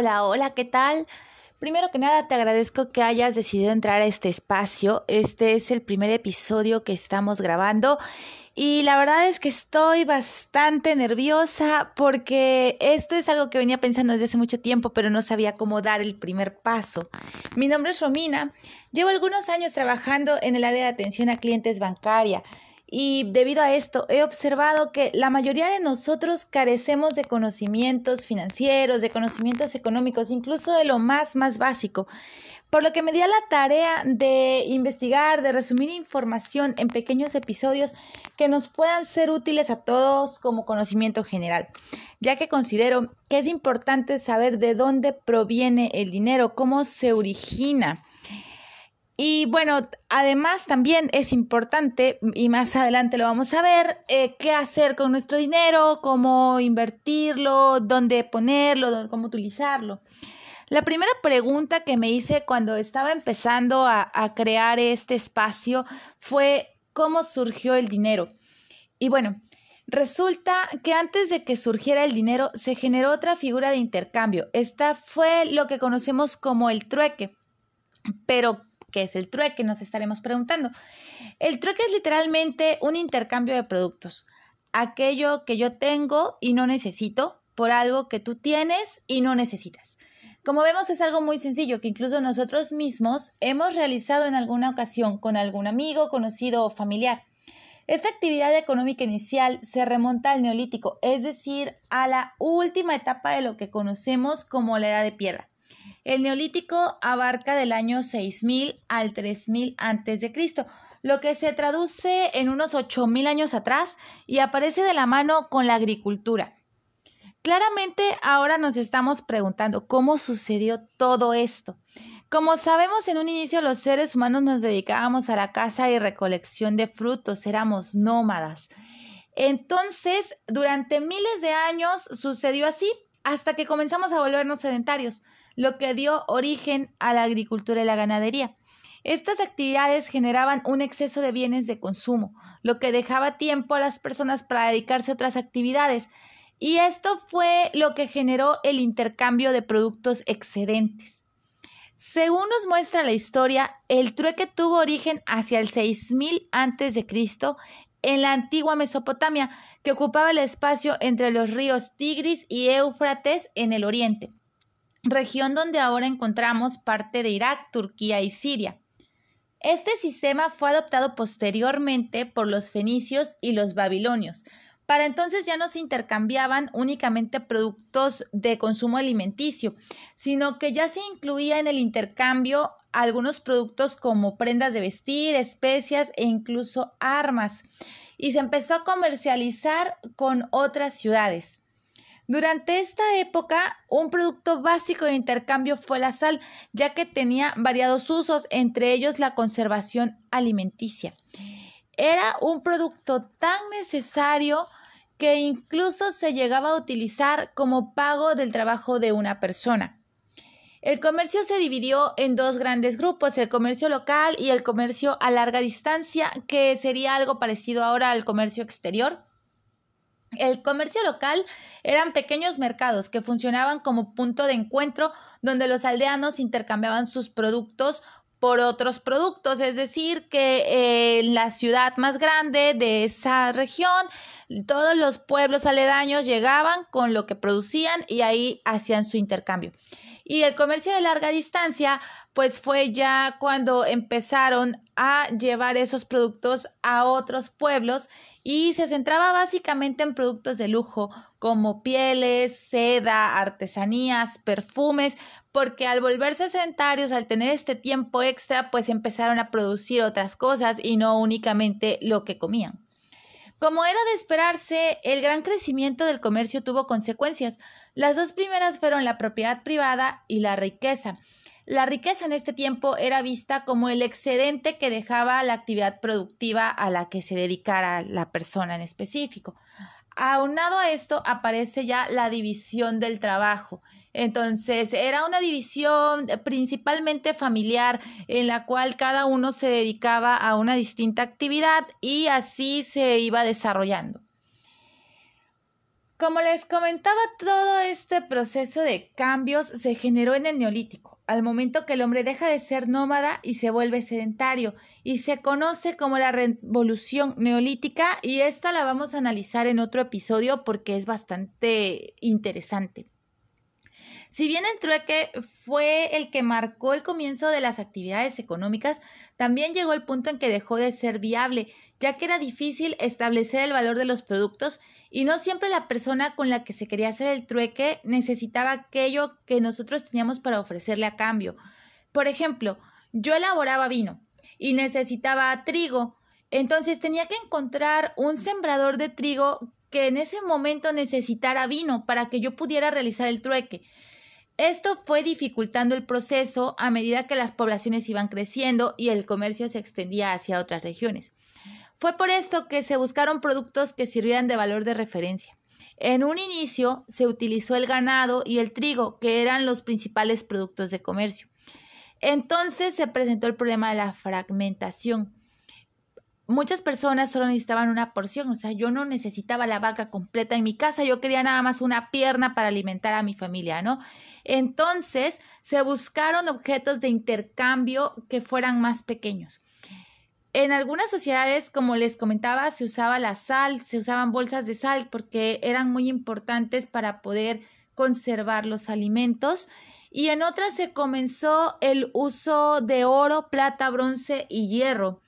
Hola, hola, ¿qué tal? Primero que nada, te agradezco que hayas decidido entrar a este espacio. Este es el primer episodio que estamos grabando y la verdad es que estoy bastante nerviosa porque esto es algo que venía pensando desde hace mucho tiempo, pero no sabía cómo dar el primer paso. Mi nombre es Romina, llevo algunos años trabajando en el área de atención a clientes bancaria. Y debido a esto he observado que la mayoría de nosotros carecemos de conocimientos financieros, de conocimientos económicos, incluso de lo más, más básico. Por lo que me di a la tarea de investigar, de resumir información en pequeños episodios que nos puedan ser útiles a todos como conocimiento general, ya que considero que es importante saber de dónde proviene el dinero, cómo se origina y bueno, además también es importante, y más adelante lo vamos a ver, eh, qué hacer con nuestro dinero, cómo invertirlo, dónde ponerlo, cómo utilizarlo. La primera pregunta que me hice cuando estaba empezando a, a crear este espacio fue cómo surgió el dinero. Y bueno, Resulta que antes de que surgiera el dinero se generó otra figura de intercambio. Esta fue lo que conocemos como el trueque. Pero, ¿Qué es el trueque? Nos estaremos preguntando. El trueque es literalmente un intercambio de productos. Aquello que yo tengo y no necesito por algo que tú tienes y no necesitas. Como vemos es algo muy sencillo que incluso nosotros mismos hemos realizado en alguna ocasión con algún amigo, conocido o familiar. Esta actividad económica inicial se remonta al neolítico, es decir, a la última etapa de lo que conocemos como la edad de piedra. El neolítico abarca del año 6000 al 3000 a.C., lo que se traduce en unos 8000 años atrás y aparece de la mano con la agricultura. Claramente ahora nos estamos preguntando cómo sucedió todo esto. Como sabemos, en un inicio los seres humanos nos dedicábamos a la caza y recolección de frutos, éramos nómadas. Entonces, durante miles de años sucedió así, hasta que comenzamos a volvernos sedentarios lo que dio origen a la agricultura y la ganadería. Estas actividades generaban un exceso de bienes de consumo, lo que dejaba tiempo a las personas para dedicarse a otras actividades, y esto fue lo que generó el intercambio de productos excedentes. Según nos muestra la historia, el trueque tuvo origen hacia el 6000 a.C. en la antigua Mesopotamia, que ocupaba el espacio entre los ríos Tigris y Éufrates en el oriente región donde ahora encontramos parte de Irak, Turquía y Siria. Este sistema fue adoptado posteriormente por los fenicios y los babilonios. Para entonces ya no se intercambiaban únicamente productos de consumo alimenticio, sino que ya se incluía en el intercambio algunos productos como prendas de vestir, especias e incluso armas. Y se empezó a comercializar con otras ciudades. Durante esta época, un producto básico de intercambio fue la sal, ya que tenía variados usos, entre ellos la conservación alimenticia. Era un producto tan necesario que incluso se llegaba a utilizar como pago del trabajo de una persona. El comercio se dividió en dos grandes grupos, el comercio local y el comercio a larga distancia, que sería algo parecido ahora al comercio exterior. El comercio local eran pequeños mercados que funcionaban como punto de encuentro donde los aldeanos intercambiaban sus productos por otros productos, es decir, que en la ciudad más grande de esa región, todos los pueblos aledaños llegaban con lo que producían y ahí hacían su intercambio. Y el comercio de larga distancia, pues fue ya cuando empezaron a llevar esos productos a otros pueblos y se centraba básicamente en productos de lujo como pieles, seda, artesanías, perfumes, porque al volverse sedentarios, al tener este tiempo extra, pues empezaron a producir otras cosas y no únicamente lo que comían. Como era de esperarse, el gran crecimiento del comercio tuvo consecuencias. Las dos primeras fueron la propiedad privada y la riqueza. La riqueza en este tiempo era vista como el excedente que dejaba la actividad productiva a la que se dedicara la persona en específico. Aunado a esto aparece ya la división del trabajo. Entonces, era una división principalmente familiar en la cual cada uno se dedicaba a una distinta actividad y así se iba desarrollando. Como les comentaba, todo este proceso de cambios se generó en el neolítico, al momento que el hombre deja de ser nómada y se vuelve sedentario, y se conoce como la revolución neolítica, y esta la vamos a analizar en otro episodio porque es bastante interesante. Si bien el trueque fue el que marcó el comienzo de las actividades económicas, también llegó el punto en que dejó de ser viable, ya que era difícil establecer el valor de los productos y no siempre la persona con la que se quería hacer el trueque necesitaba aquello que nosotros teníamos para ofrecerle a cambio. Por ejemplo, yo elaboraba vino y necesitaba trigo, entonces tenía que encontrar un sembrador de trigo que en ese momento necesitara vino para que yo pudiera realizar el trueque. Esto fue dificultando el proceso a medida que las poblaciones iban creciendo y el comercio se extendía hacia otras regiones. Fue por esto que se buscaron productos que sirvieran de valor de referencia. En un inicio se utilizó el ganado y el trigo, que eran los principales productos de comercio. Entonces se presentó el problema de la fragmentación muchas personas solo necesitaban una porción, o sea, yo no necesitaba la vaca completa en mi casa, yo quería nada más una pierna para alimentar a mi familia, ¿no? Entonces se buscaron objetos de intercambio que fueran más pequeños. En algunas sociedades, como les comentaba, se usaba la sal, se usaban bolsas de sal porque eran muy importantes para poder conservar los alimentos y en otras se comenzó el uso de oro, plata, bronce y hierro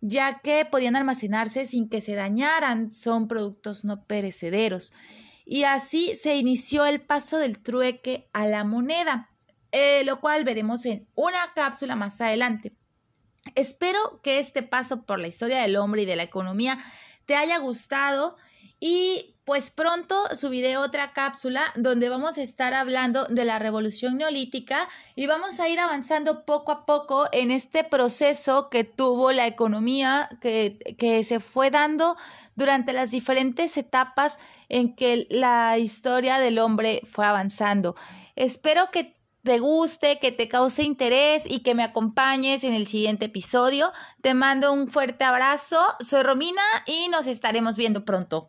ya que podían almacenarse sin que se dañaran, son productos no perecederos. Y así se inició el paso del trueque a la moneda, eh, lo cual veremos en una cápsula más adelante. Espero que este paso por la historia del hombre y de la economía te haya gustado y pues pronto subiré otra cápsula donde vamos a estar hablando de la revolución neolítica y vamos a ir avanzando poco a poco en este proceso que tuvo la economía, que, que se fue dando durante las diferentes etapas en que la historia del hombre fue avanzando. Espero que te guste, que te cause interés y que me acompañes en el siguiente episodio. Te mando un fuerte abrazo. Soy Romina y nos estaremos viendo pronto.